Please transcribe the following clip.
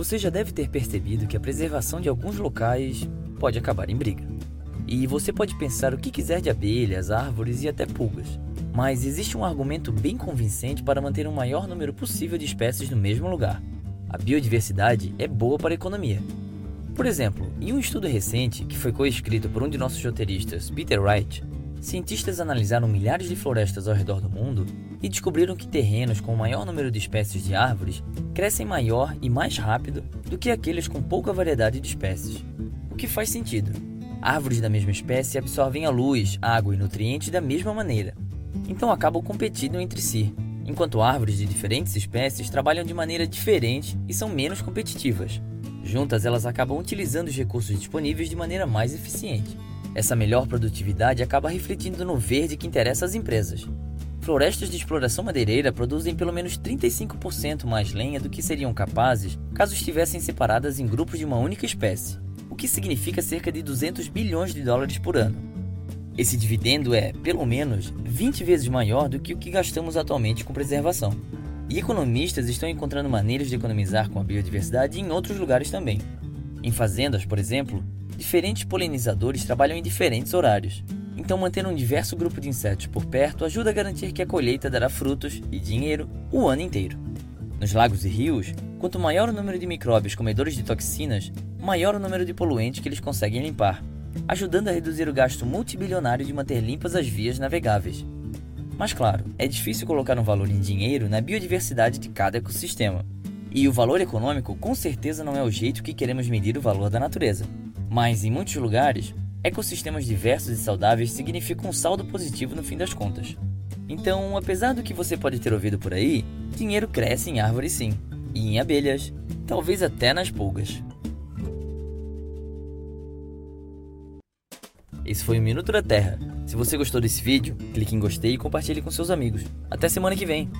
Você já deve ter percebido que a preservação de alguns locais pode acabar em briga. E você pode pensar o que quiser de abelhas, árvores e até pulgas. Mas existe um argumento bem convincente para manter o maior número possível de espécies no mesmo lugar. A biodiversidade é boa para a economia. Por exemplo, em um estudo recente que foi coescrito por um de nossos roteiristas, Peter Wright, cientistas analisaram milhares de florestas ao redor do mundo e descobriram que terrenos com o maior número de espécies de árvores crescem maior e mais rápido do que aqueles com pouca variedade de espécies. O que faz sentido. Árvores da mesma espécie absorvem a luz, água e nutrientes da mesma maneira, então acabam competindo entre si, enquanto árvores de diferentes espécies trabalham de maneira diferente e são menos competitivas. Juntas, elas acabam utilizando os recursos disponíveis de maneira mais eficiente. Essa melhor produtividade acaba refletindo no verde que interessa às empresas, Florestas de exploração madeireira produzem pelo menos 35% mais lenha do que seriam capazes caso estivessem separadas em grupos de uma única espécie, o que significa cerca de 200 bilhões de dólares por ano. Esse dividendo é, pelo menos, 20 vezes maior do que o que gastamos atualmente com preservação. E economistas estão encontrando maneiras de economizar com a biodiversidade em outros lugares também. Em fazendas, por exemplo, diferentes polinizadores trabalham em diferentes horários, então, manter um diverso grupo de insetos por perto ajuda a garantir que a colheita dará frutos e dinheiro o ano inteiro. Nos lagos e rios, quanto maior o número de micróbios comedores de toxinas, maior o número de poluentes que eles conseguem limpar, ajudando a reduzir o gasto multibilionário de manter limpas as vias navegáveis. Mas claro, é difícil colocar um valor em dinheiro na biodiversidade de cada ecossistema. E o valor econômico com certeza não é o jeito que queremos medir o valor da natureza. Mas em muitos lugares, Ecossistemas diversos e saudáveis significam um saldo positivo no fim das contas. Então, apesar do que você pode ter ouvido por aí, dinheiro cresce em árvores sim, e em abelhas, talvez até nas pulgas. Esse foi o Minuto da Terra. Se você gostou desse vídeo, clique em gostei e compartilhe com seus amigos. Até semana que vem!